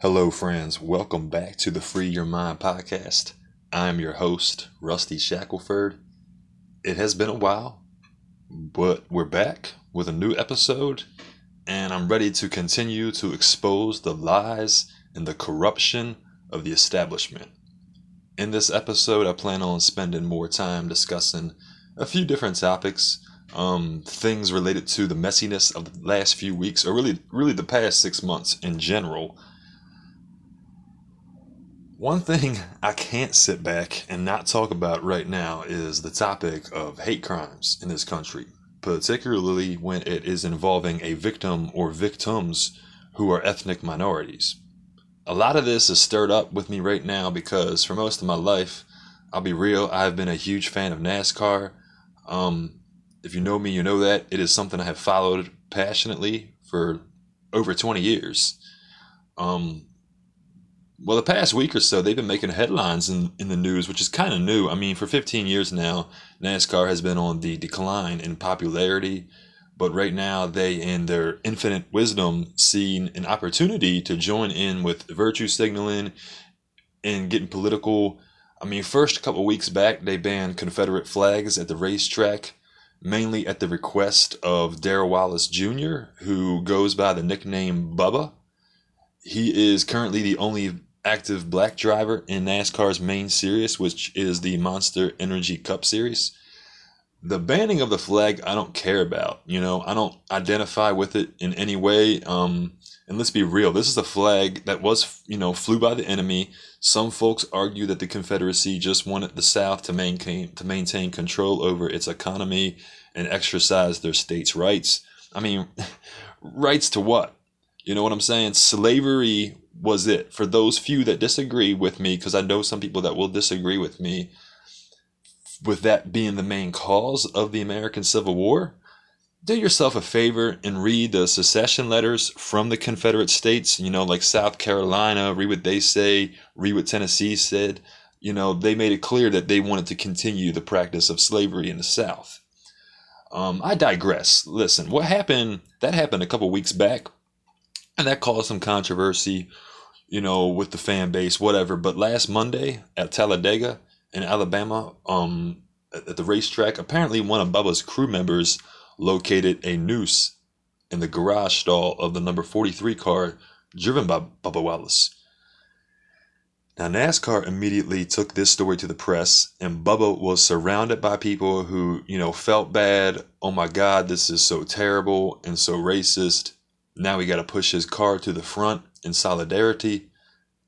Hello, friends. Welcome back to the Free Your Mind podcast. I'm your host, Rusty Shackelford. It has been a while, but we're back with a new episode, and I'm ready to continue to expose the lies and the corruption of the establishment. In this episode, I plan on spending more time discussing a few different topics, um, things related to the messiness of the last few weeks, or really, really the past six months in general. One thing I can't sit back and not talk about right now is the topic of hate crimes in this country, particularly when it is involving a victim or victims who are ethnic minorities. A lot of this is stirred up with me right now because for most of my life, I'll be real, I've been a huge fan of NASCAR. Um, if you know me, you know that. It is something I have followed passionately for over 20 years. Um, well, the past week or so, they've been making headlines in, in the news, which is kind of new. I mean, for 15 years now, NASCAR has been on the decline in popularity, but right now, they, in their infinite wisdom, see an opportunity to join in with virtue signaling and getting political. I mean, first a couple weeks back, they banned Confederate flags at the racetrack, mainly at the request of Darrell Wallace Jr., who goes by the nickname Bubba. He is currently the only active black driver in NASCAR's main series, which is the Monster Energy Cup Series. The banning of the flag, I don't care about. You know, I don't identify with it in any way. Um, and let's be real, this is a flag that was, you know, flew by the enemy. Some folks argue that the Confederacy just wanted the South to maintain to maintain control over its economy and exercise their states' rights. I mean, rights to what? You know what I'm saying? Slavery was it. For those few that disagree with me, because I know some people that will disagree with me, with that being the main cause of the American Civil War, do yourself a favor and read the secession letters from the Confederate States, you know, like South Carolina, read what they say, read what Tennessee said. You know, they made it clear that they wanted to continue the practice of slavery in the South. Um, I digress. Listen, what happened, that happened a couple weeks back, and that caused some controversy you know, with the fan base, whatever. But last Monday at Talladega in Alabama, um, at the racetrack, apparently one of Bubba's crew members located a noose in the garage stall of the number 43 car driven by Bubba Wallace. Now, NASCAR immediately took this story to the press, and Bubba was surrounded by people who, you know, felt bad. Oh my God, this is so terrible and so racist. Now we got to push his car to the front in solidarity.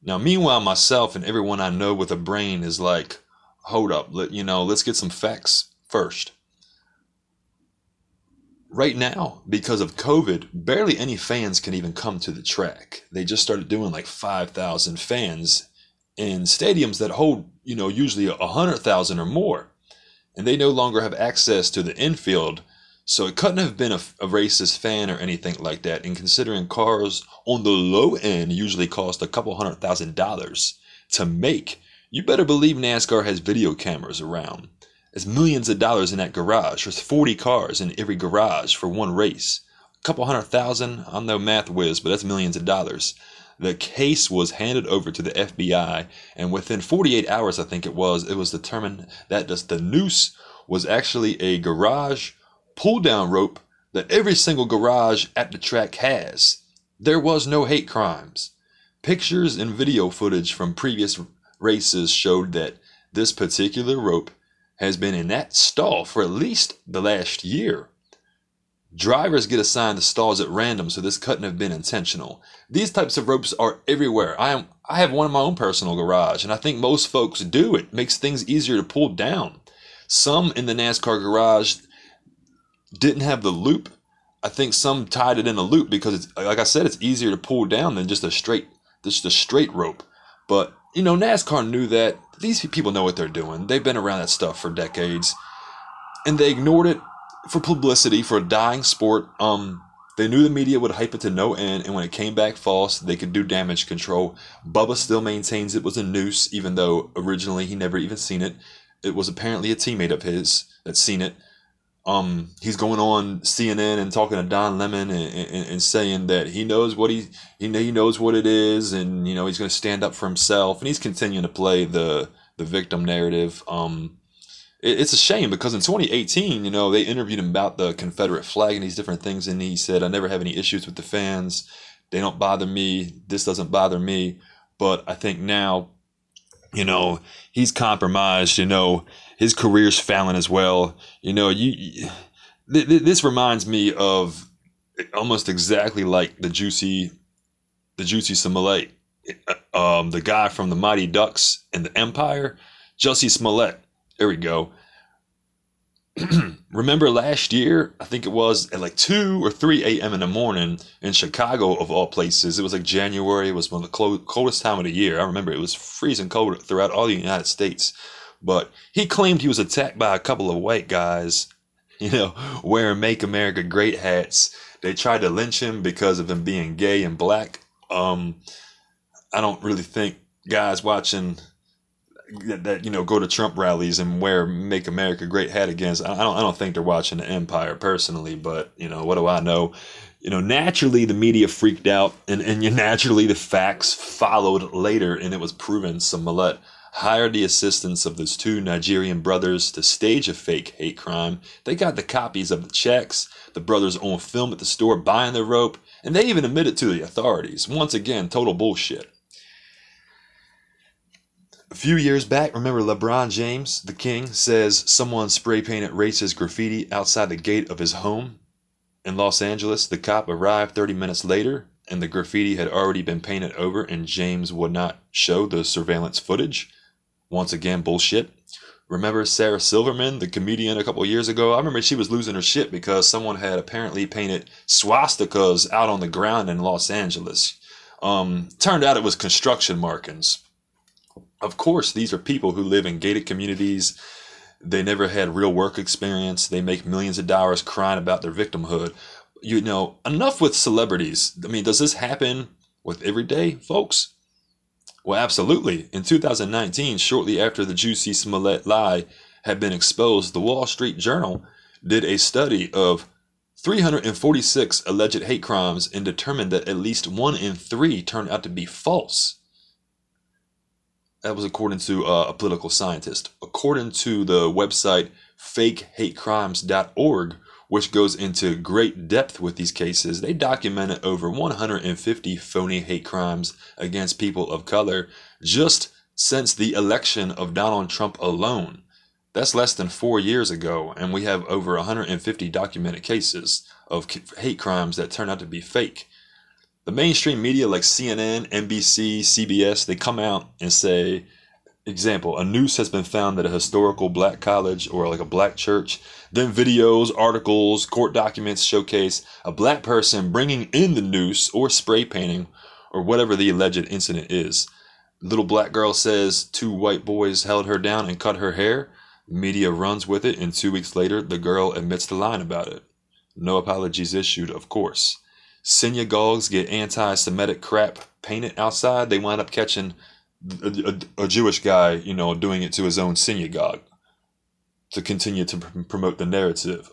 Now, meanwhile, myself and everyone I know with a brain is like, hold up, let, you know, let's get some facts first. Right now, because of COVID, barely any fans can even come to the track. They just started doing like 5,000 fans in stadiums that hold, you know, usually 100,000 or more. And they no longer have access to the infield so it couldn't have been a, a, racist fan or anything like that. And considering cars on the low end usually cost a couple hundred thousand dollars to make, you better believe NASCAR has video cameras around. There's millions of dollars in that garage. There's 40 cars in every garage for one race. A couple hundred thousand, I'm no math whiz, but that's millions of dollars. The case was handed over to the FBI, and within 48 hours, I think it was, it was determined that the noose was actually a garage pull down rope that every single garage at the track has. There was no hate crimes. Pictures and video footage from previous races showed that this particular rope has been in that stall for at least the last year. Drivers get assigned the stalls at random, so this couldn't have been intentional. These types of ropes are everywhere. I am I have one in my own personal garage, and I think most folks do. It makes things easier to pull down. Some in the NASCAR garage didn't have the loop. I think some tied it in a loop because it's like I said, it's easier to pull down than just a straight just a straight rope. But you know, NASCAR knew that these people know what they're doing. They've been around that stuff for decades, and they ignored it for publicity for a dying sport. Um, they knew the media would hype it to no end, and when it came back false, they could do damage control. Bubba still maintains it was a noose, even though originally he never even seen it. It was apparently a teammate of his that seen it Um, he's going on CNN and talking to Don Lemon and, and, and saying that he knows what he, he knows what it is, and you know he's going to stand up for himself, and he's continuing to play the the victim narrative. Um, it, it's a shame because in 2018, you know, they interviewed him about the Confederate flag and these different things, and he said, "I never have any issues with the fans. They don't bother me. This doesn't bother me." But I think now, you know, he's compromised. You know, his career's failing as well. You know, you, th- th- this reminds me of almost exactly like the juicy the juicy Smollett, um, the guy from the Mighty Ducks and the Empire, Jussie Smollett. There we go. Remember last year? I think it was at like 2 or 3 a.m. in the morning in Chicago, of all places. It was like January. It was one of the coldest time of the year. I remember it was freezing cold throughout all the United States. But he claimed he was attacked by a couple of white guys, you know, wearing Make America Great hats. They tried to lynch him because of him being gay and black. Um, I don't really think guys watching that, that, you know go to Trump rallies and wear "Make America Great" hat against. I don't I don't think they're watching the Empire personally, but you know what do I know? You know, naturally the media freaked out, and and naturally the facts followed later, and it was proven Smollett hired the assistance of those two Nigerian brothers to stage a fake hate crime. They got the copies of the checks, the brothers on film at the store buying the rope, and they even admitted to the authorities. Once again, total bullshit. A few years back, remember LeBron James, the king, says someone spray painted racist graffiti outside the gate of his home in Los Angeles. The cop arrived 30 minutes later, and the graffiti had already been painted over, and James would not show the surveillance footage. Once again, bullshit. Remember Sarah Silverman, the comedian, a couple years ago? I remember she was losing her shit because someone had apparently painted swastikas out on the ground in Los Angeles. Um, turned out it was construction markings. Of course, these are people who live in gated communities. They never had real work experience. They make millions of dollars crying about their victimhood. You know, enough with celebrities. I mean, does this happen with everyday folks? Well, absolutely. In 2019, shortly after the Juicy Smollett lie had been exposed, the Wall Street Journal did a study of 346 alleged hate crimes and determined that at least one in three turned out to be false. That was according to uh, a political scientist. According to the website fakehatecrimes.org, which goes into great depth with these cases, they documented over 150 phony hate crimes against people of color just since the election of Donald Trump alone. That's less than four years ago, and we have over 150 documented cases of hate crimes that turn out to be fake the mainstream media like CNN, NBC, CBS, they come out and say, example, a noose has been found at a historical black college or like a black church. Then videos, articles, court documents showcase a black person bringing in the noose or spray painting or whatever the alleged incident is. Little black girl says two white boys held her down and cut her hair. Media runs with it, and two weeks later, the girl admits the line about it. No apologies issued, of course synagogues get anti-Semitic crap painted outside, they wind up catching a, a, a, Jewish guy, you know, doing it to his own synagogue to continue to pr- promote the narrative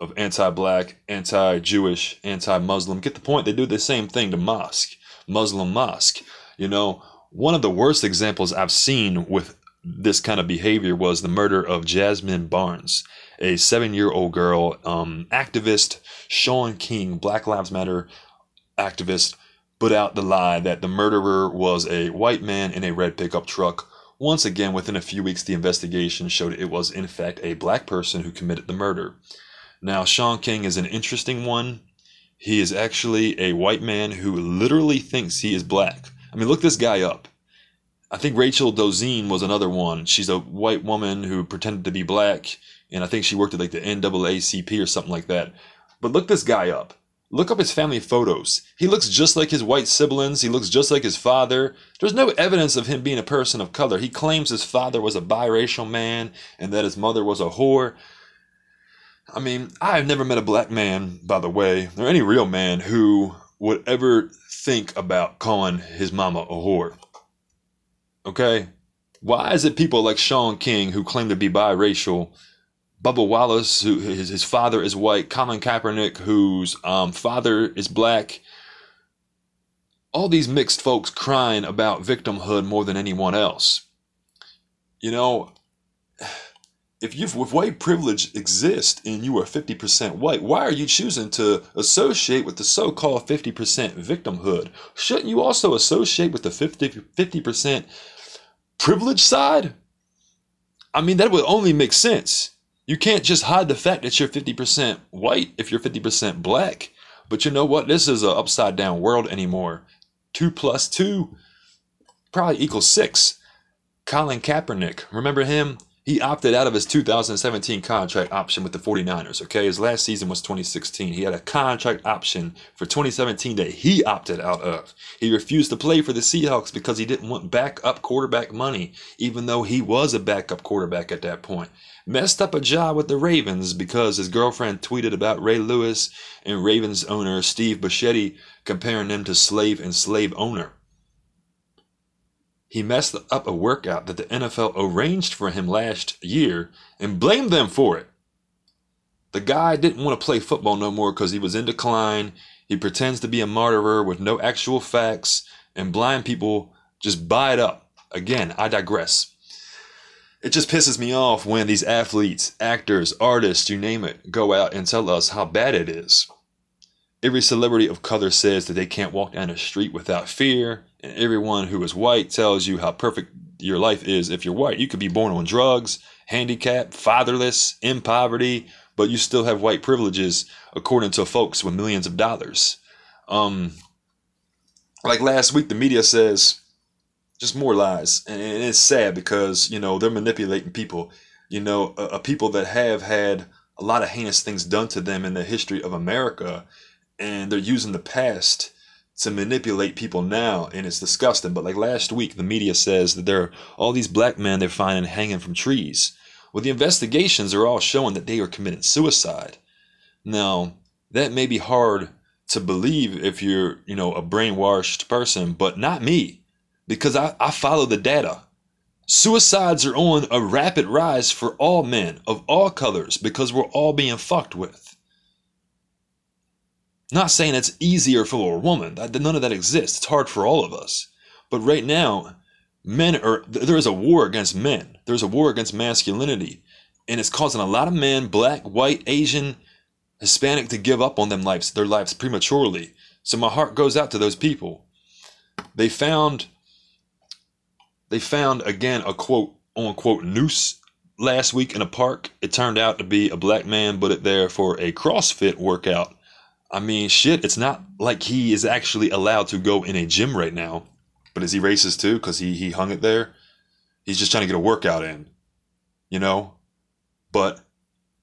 of anti-black, anti-Jewish, anti-Muslim. Get the point? They do the same thing to mosque, Muslim mosque. You know, one of the worst examples I've seen with this kind of behavior was the murder of Jasmine Barnes a seven year old girl, um, activist Shaun King, Black Lives Matter activist, put out the lie that the murderer was a white man in a red pickup truck. Once again, within a few weeks, the investigation showed it was, in fact, a black person who committed the murder. Now, Shaun King is an interesting one. He is actually a white man who literally thinks he is black. I mean, look this guy up. I think Rachel Dolezal was another one. She's a white woman who pretended to be black and I think she worked at like the NAACP or something like that. But look this guy up. Look up his family photos. He looks just like his white siblings. He looks just like his father. There's no evidence of him being a person of color. He claims his father was a biracial man and that his mother was a whore. I mean, I've never met a black man, by the way, or any real man who would ever think about calling his mama a whore. Okay? Why is it people like Shaun King, who claim to be biracial, Bubba Wallace, who his, his father is white, Colin Kaepernick, whose um, father is black. All these mixed folks crying about victimhood more than anyone else. You know, if you if white privilege exists and you are 50% white, why are you choosing to associate with the so-called 50% victimhood? Shouldn't you also associate with the 50 50% privilege side? I mean, that would only make sense. You can't just hide the fact that you're 50% white if you're 50% black. But you know what? This is an upside down world anymore. Two plus two probably equals six. Colin Kaepernick, remember him? He opted out of his 2017 contract option with the 49ers, okay? His last season was 2016. He had a contract option for 2017 that he opted out of. He refused to play for the Seahawks because he didn't want backup quarterback money, even though he was a backup quarterback at that point. Messed up a job with the Ravens because his girlfriend tweeted about Ray Lewis and Ravens owner Steve Bisciotti comparing them to slave and slave owner. He messed up a workout that the NFL arranged for him last year and blamed them for it. The guy didn't want to play football no more because he was in decline. He pretends to be a martyr with no actual facts, and blind people just buy it up. Again, I digress. It just pisses me off when these athletes, actors, artists, you name it, go out and tell us how bad it is. Every celebrity of color says that they can't walk down the street without fear, and everyone who is white tells you how perfect your life is if you're white. You could be born on drugs, handicapped, fatherless, in poverty, but you still have white privileges according to folks with millions of dollars. Um, like last week, the media says just more lies, and it's sad because you know they're manipulating people. You know, a, a people that have had a lot of heinous things done to them in the history of America and they're using the past to manipulate people now and it's disgusting. But like last week the media says that there are all these black men they're finding hanging from trees. Well the investigations are all showing that they are committing suicide. Now that may be hard to believe if you're you know a brainwashed person but not me because i, I follow the data. Suicides are on a rapid rise for all men of all colors because we're all being fucked with not saying it's easier for a woman. None of that exists. It's hard for all of us. But right now, men are there is a war against men. There's a war against masculinity, and it's causing a lot of men, black, white, Asian, Hispanic, to give up on them lives, their lives prematurely. So my heart goes out to those people. They found they found again a quote unquote noose last week in a park. It turned out to be a black man put it there for a CrossFit workout I mean, shit, it's not like he is actually allowed to go in a gym right now. But is he racist too? Because he, he hung it there? He's just trying to get a workout in, you know? But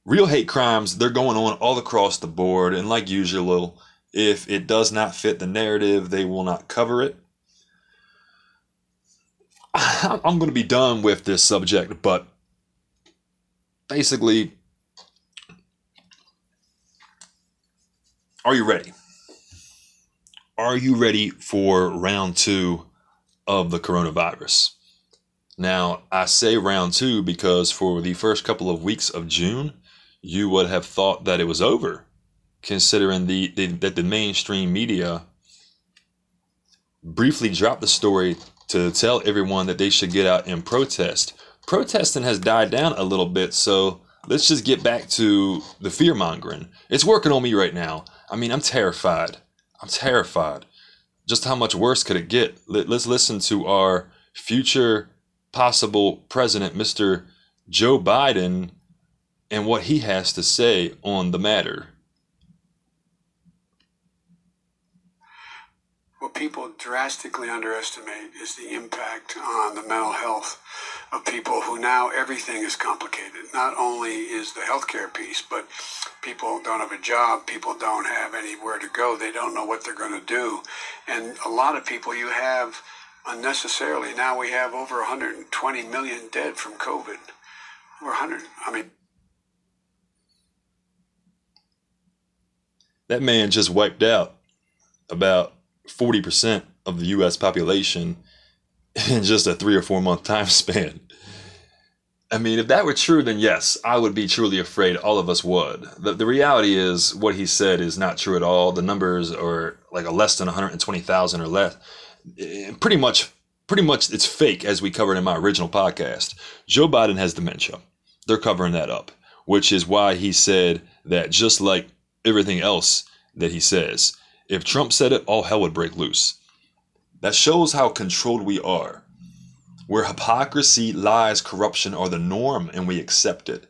real hate crimes, they're going on all across the board. And like usual, if it does not fit the narrative, they will not cover it. I'm going to be done with this subject, but basically, Are you ready? Are you ready for round two of the coronavirus? Now, I say round two because for the first couple of weeks of June, you would have thought that it was over, considering the, the that the mainstream media briefly dropped the story to tell everyone that they should get out and protest. Protesting has died down a little bit, so let's just get back to the fear mongering. It's working on me right now. I mean, I'm terrified. I'm terrified. Just how much worse could it get? Let's listen to our future possible president, Mr. Joe Biden, and what he has to say on the matter. What people drastically underestimate is the impact on the mental health of people who now everything is complicated. Not only is the healthcare piece, but people don't have a job, people don't have anywhere to go, they don't know what they're going to do. And a lot of people you have unnecessarily, now we have over 120 million dead from COVID. Over 100, I mean. That man just wiped out about 40% of the US population in just a three or four month time span. I mean, if that were true, then yes, I would be truly afraid. All of us would. The, the reality is, what he said is not true at all. The numbers are like a less than 120,000 or less. Eh, pretty much, pretty much, it's fake, as we covered in my original podcast. Joe Biden has dementia. They're covering that up, which is why he said that just like everything else that he says, if Trump said it, all hell would break loose. That shows how controlled we are where hypocrisy, lies, corruption are the norm and we accept it.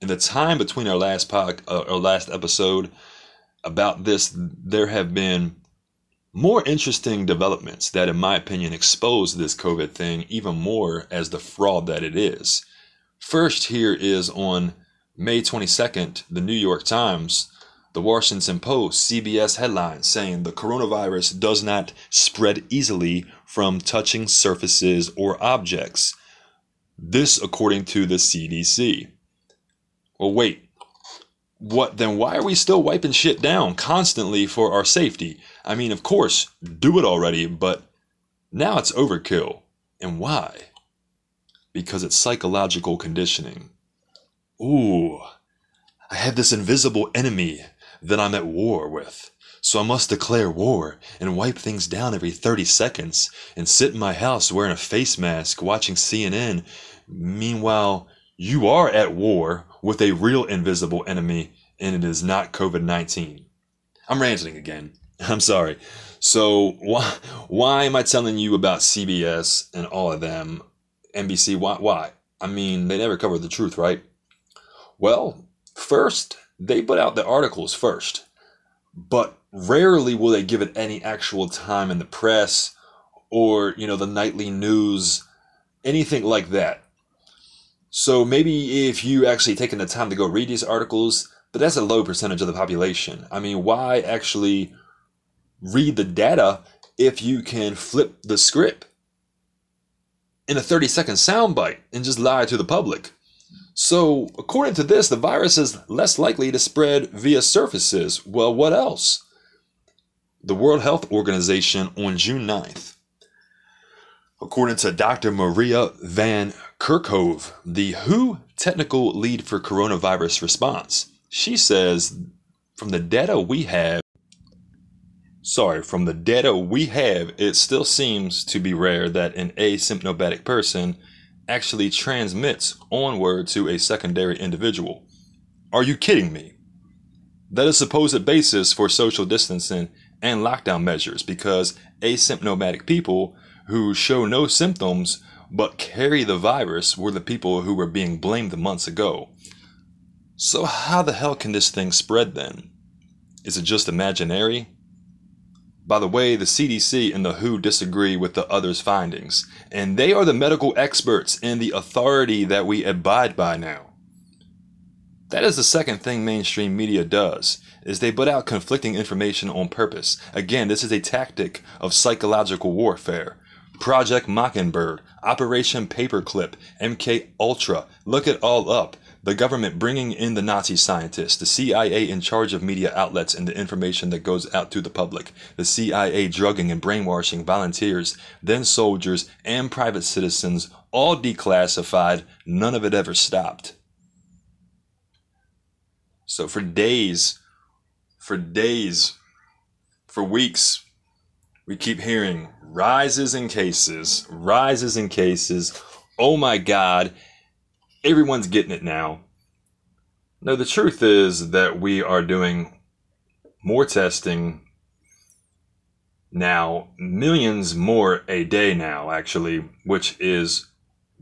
In the time between our last pod, uh, our last episode about this, there have been more interesting developments that, in my opinion, expose this COVID thing even more as the fraud that it is. First, here is on May 22nd, the New York Times the Washington Post, CBS headline saying the coronavirus does not spread easily from touching surfaces or objects. This according to the CDC. Well, wait. What then why are we still wiping shit down constantly for our safety? I mean, of course, do it already, but now it's overkill. And why? Because it's psychological conditioning. Ooh, I have this invisible enemy that I'm at war with. So I must declare war and wipe things down every 30 seconds and sit in my house wearing a face mask watching CNN. Meanwhile, you are at war with a real invisible enemy and it is not COVID 19. I'm ranting again. I'm sorry. So why why am I telling you about CBS and all of them? NBC, why why? I mean, they never cover the truth, right? Well, first, they put out the articles first, but rarely will they give it any actual time in the press or, you know, the nightly news, anything like that. So maybe if you actually taken the time to go read these articles, but that's a low percentage of the population. I mean, why actually read the data if you can flip the script in a 30 second soundbite and just lie to the public? So, according to this, the virus is less likely to spread via surfaces. Well, what else? The World Health Organization on June 9th. According to Dr. Maria Van Kerkhove, the WHO technical lead for coronavirus response, she says from the data we have, sorry, from the data we have, it still seems to be rare that an asymptomatic person actually transmits onward to a secondary individual. Are you kidding me? That is supposed basis for social distancing and lockdown measures because asymptomatic people who show no symptoms but carry the virus were the people who were being blamed months ago. So, how the hell can this thing spread then? Is it just imaginary? By the way, the CDC and the WHO disagree with the others' findings, and they are the medical experts and the authority that we abide by now. That is the second thing mainstream media does, is they put out conflicting information on purpose. Again, this is a tactic of psychological warfare. Project Mockingbird, Operation Paperclip, MK Ultra, look it all up the government bringing in the Nazi scientists, the CIA in charge of media outlets and the information that goes out to the public, the CIA drugging and brainwashing volunteers, then soldiers and private citizens, all declassified, none of it ever stopped. So for days, for days, for weeks, we keep hearing rises in cases, rises in cases. Oh my God everyone's getting it now. No, the truth is that we are doing more testing now, millions more a day now, actually, which is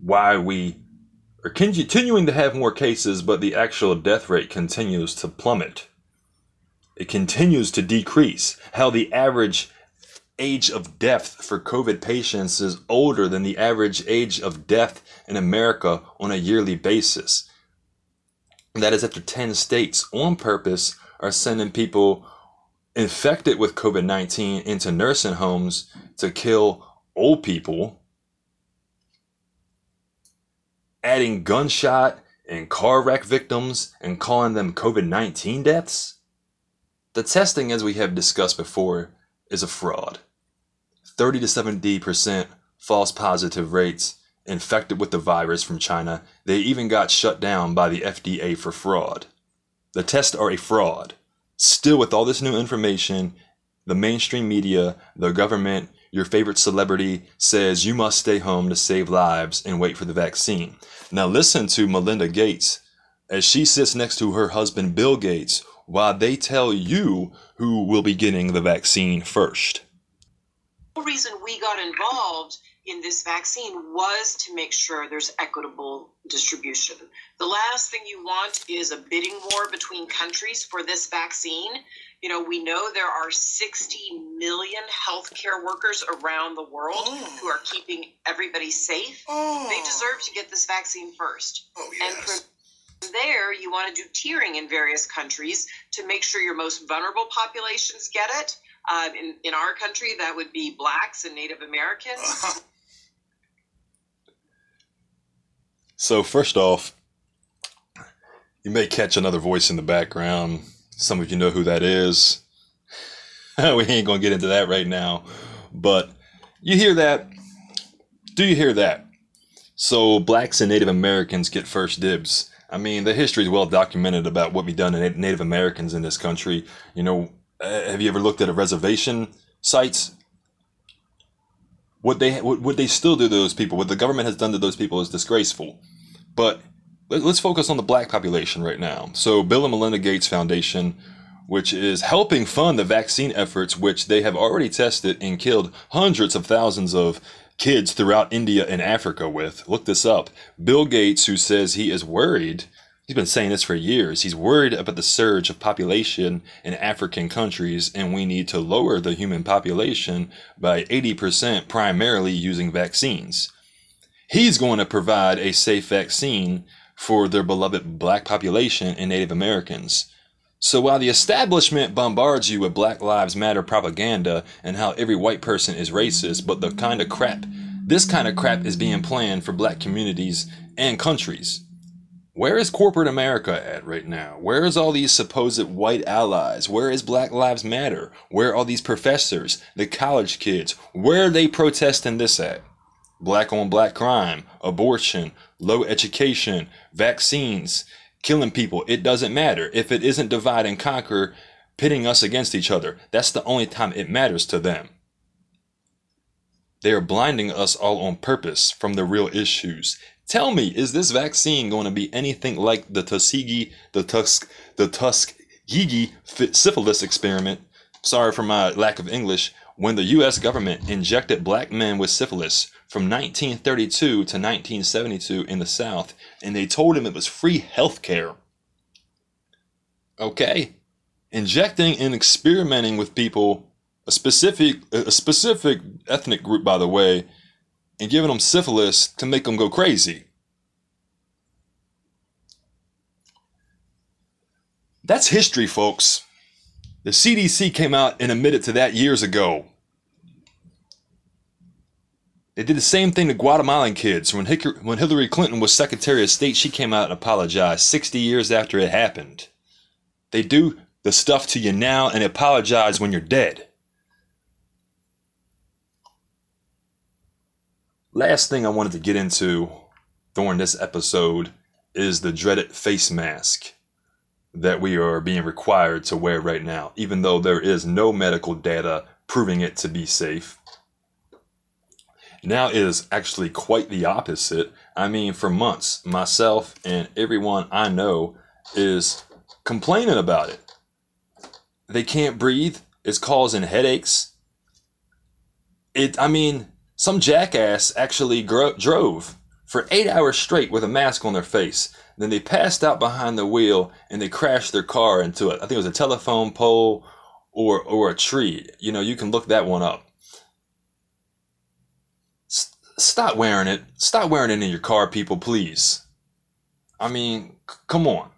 why we are continuing to have more cases, but the actual death rate continues to plummet. It continues to decrease. How the average age of death for COVID patients is older than the average age of death in America on a yearly basis. That is after 10 states on purpose are sending people infected with COVID 19 into nursing homes to kill old people, adding gunshot and car wreck victims and calling them COVID 19 deaths. The testing, as we have discussed before, is a fraud. 30 to 70% false positive rates infected with the virus from China. They even got shut down by the FDA for fraud. The tests are a fraud. Still, with all this new information, the mainstream media, the government, your favorite celebrity says you must stay home to save lives and wait for the vaccine. Now, listen to Melinda Gates as she sits next to her husband Bill Gates while they tell you who will be getting the vaccine first. The reason we got involved in this vaccine was to make sure there's equitable distribution. The last thing you want is a bidding war between countries for this vaccine. You know, we know there are 60 million healthcare workers around the world Oh. who are keeping everybody safe. Oh. They deserve to get this vaccine first. Oh, And yes. from there, you want to do tiering in various countries to make sure your most vulnerable populations get it. Um, in, in our country, that would be blacks and Native Americans. So, first off, you may catch another voice in the background. Some of you know who that is. we ain't going to get into that right now. But you hear that? Do you hear that? So, blacks and Native Americans get first dibs. I mean, the history is well documented about what we done to Native Americans in this country. You know, uh, have you ever looked at a reservation sites? What they what, what they still do to those people, what the government has done to those people is disgraceful. But let- let's focus on the black population right now. So, Bill and Melinda Gates Foundation, which is helping fund the vaccine efforts, which they have already tested and killed hundreds of thousands of kids throughout India and Africa with. Look this up. Bill Gates, who says he is worried, he's been saying this for years, he's worried about the surge of population in African countries, and we need to lower the human population by 80% primarily using vaccines he's going to provide a safe vaccine for their beloved black population and Native Americans. So while the establishment bombards you with Black Lives Matter propaganda and how every white person is racist, but the kind of crap, this kind of crap is being planned for black communities and countries. Where is corporate America at right now? Where is all these supposed white allies? Where is Black Lives Matter? Where are these professors, the college kids? Where are they protesting this at? black on black crime, abortion, low education, vaccines, killing people. It doesn't matter. If it isn't divide and conquer, pitting us against each other, that's the only time it matters to them. They are blinding us all on purpose from the real issues. Tell me, is this vaccine going to be anything like the Tuskegee, the Tusk, the Tuskegee syphilis experiment? Sorry for my lack of English. When the U.S. government injected black men with syphilis from 1932 to 1972 in the South, and they told him it was free health care. Okay, injecting and experimenting with people, a specific a specific ethnic group, by the way, and giving them syphilis to make them go crazy. That's history, folks. The CDC came out and admitted to that years ago. They did the same thing to Guatemalan kids. When, when Hillary Clinton was Secretary of State, she came out and apologized 60 years after it happened. They do the stuff to you now and apologize when you're dead. Last thing I wanted to get into during this episode is the dreaded face mask that we are being required to wear right now, even though there is no medical data proving it to be safe. Now it is actually quite the opposite. I mean, for months, myself and everyone I know is complaining about it. They can't breathe. It's causing headaches. It. I mean, some jackass actually gro- drove for eight hours straight with a mask on their face. Then they passed out behind the wheel and they crashed their car into it. I think it was a telephone pole or or a tree. You know, you can look that one up. S- stop wearing it. Stop wearing it in your car, people, please. I mean, c- come on.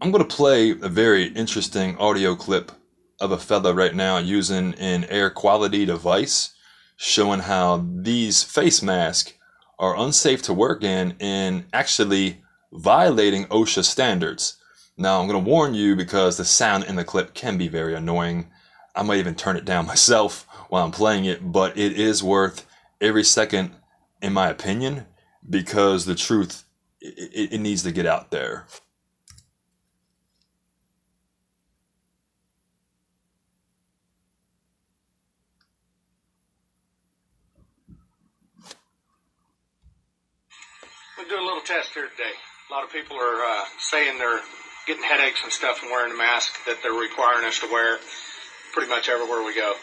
I'm going to play a very interesting audio clip of a fella right now using an air quality device showing how these face masks are unsafe to work in and actually violating OSHA standards. Now, I'm going to warn you because the sound in the clip can be very annoying. I might even turn it down myself while I'm playing it, but it is worth every second, in my opinion, because the truth it, it needs to get out there. Do a little test here today. A lot of people are uh, saying they're getting headaches and stuff from wearing the mask that they're requiring us to wear pretty much everywhere we go.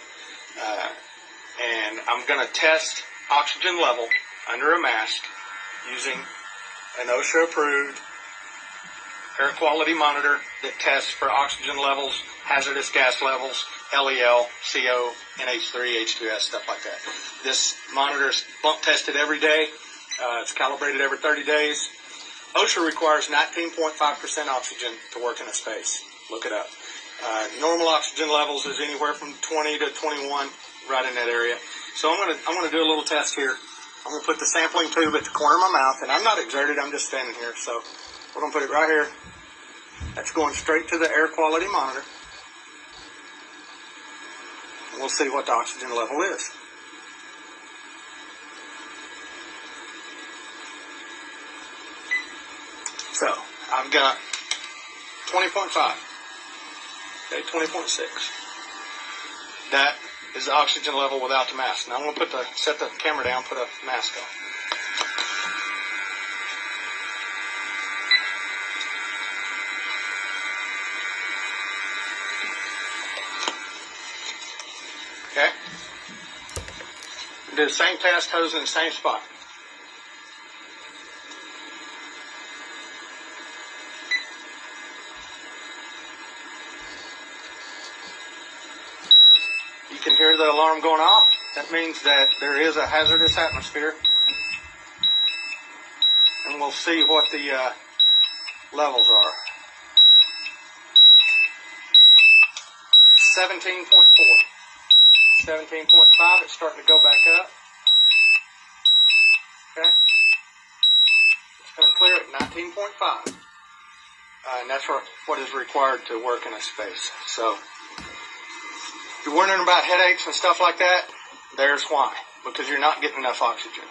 Uh, and I'm going to test oxygen level under a mask using an OSHA approved air quality monitor that tests for oxygen levels, hazardous gas levels, LEL, CO, NH3, H2S, stuff like that. This monitor is bump tested every day. Uh, it's calibrated every 30 days. OSHA requires 19.5% oxygen to work in a space. Look it up. Uh, normal oxygen levels is anywhere from 20 to 21, right in that area. So I'm gonna I'm gonna do a little test here. I'm gonna put the sampling tube at the corner of my mouth, and I'm not exerted. I'm just standing here. So we're gonna put it right here. That's going straight to the air quality monitor, and we'll see what the oxygen level is. So I've got 20.5. Okay, 20.6. That is the oxygen level without the mask. Now I'm going to put the set the camera down, put a mask on. Okay. Do the same test hose in the same spot. You can hear the alarm going off. That means that there is a hazardous atmosphere. And we'll see what the uh, levels are. 17.4. 17.5. It's starting to go back up. Okay. It's going to clear at 19.5. Uh, and that's what, is required to work in a space. So, you're wondering about headaches and stuff like that, there's why. Because you're not getting enough oxygen.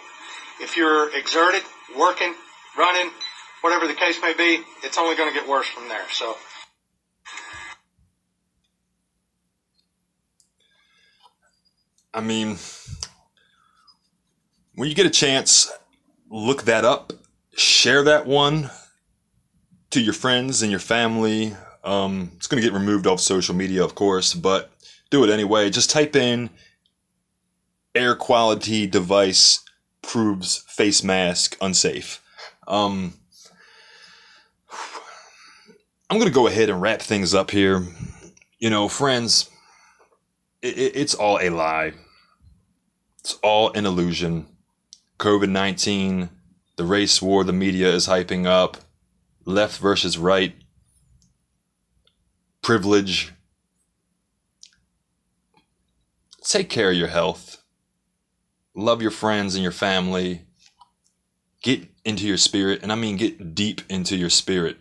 If you're exerted, working, running, whatever the case may be, it's only going to get worse from there. So, I mean, when you get a chance, look that up, share that one to your friends and your family. Um, it's going to get removed off social media, of course, but do it anyway. Just type in air quality device proves face mask unsafe. Um, I'm going to go ahead and wrap things up here. You know, friends, it, it, it's all a lie. It's all an illusion. COVID 19, the race war the media is hyping up, left versus right, privilege. Take care of your health. Love your friends and your family. Get into your spirit, and I mean get deep into your spirit.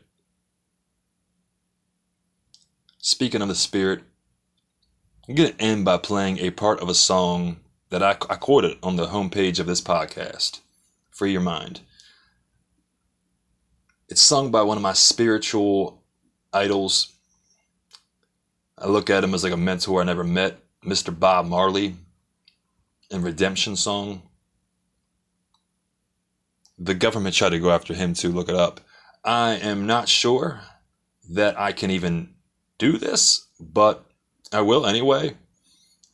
Speaking of the spirit, I'm going to end by playing a part of a song that I, I quoted on the homepage of this podcast. Free Your Mind. It's sung by one of my spiritual idols. I look at him as like a mentor I never met, Mr. Bob Marley, in Redemption Song. The government tried to go after him to look it up. I am not sure that I can even do this, but I will anyway.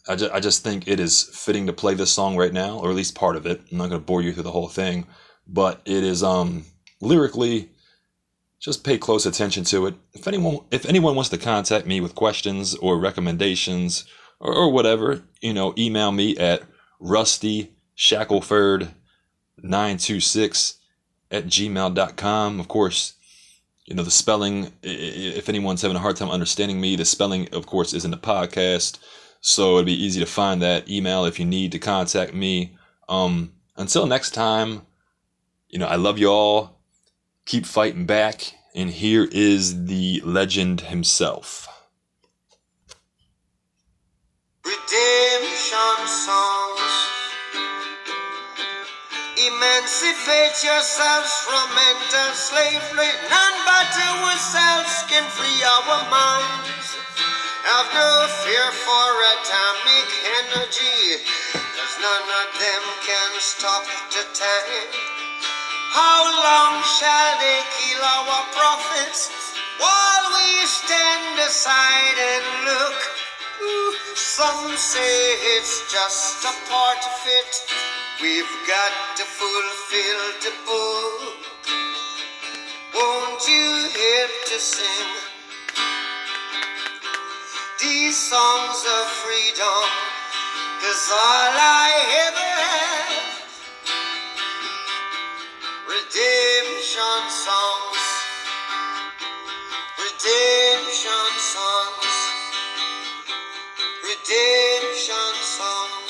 I just, I just think it is fitting to play this song right now, or at least part of it. I'm not going to bore you through the whole thing, but it is um lyrically. Just pay close attention to it. If anyone, if anyone wants to contact me with questions or recommendations or, or whatever, you know, email me at rusty shackleford 926 at gmail.com. Of course, you know, the spelling, if anyone's having a hard time understanding me, the spelling, of course, is in the podcast. So it'd be easy to find that email if you need to contact me. Um, until next time, you know, I love you all. Keep fighting back. And here is the legend himself. Redemption songs. Emancipate yourselves from mental slavery. None but ourselves can free our minds. Have no fear for atomic energy, cause none of them can stop the time. How long shall they kill our prophets while we stand aside and look? Ooh, some say it's just a part of it. We've got to fulfill the book. Won't you help to sing these songs of freedom? Cause all I ever had, redemption songs, redemption songs. Egyptian song.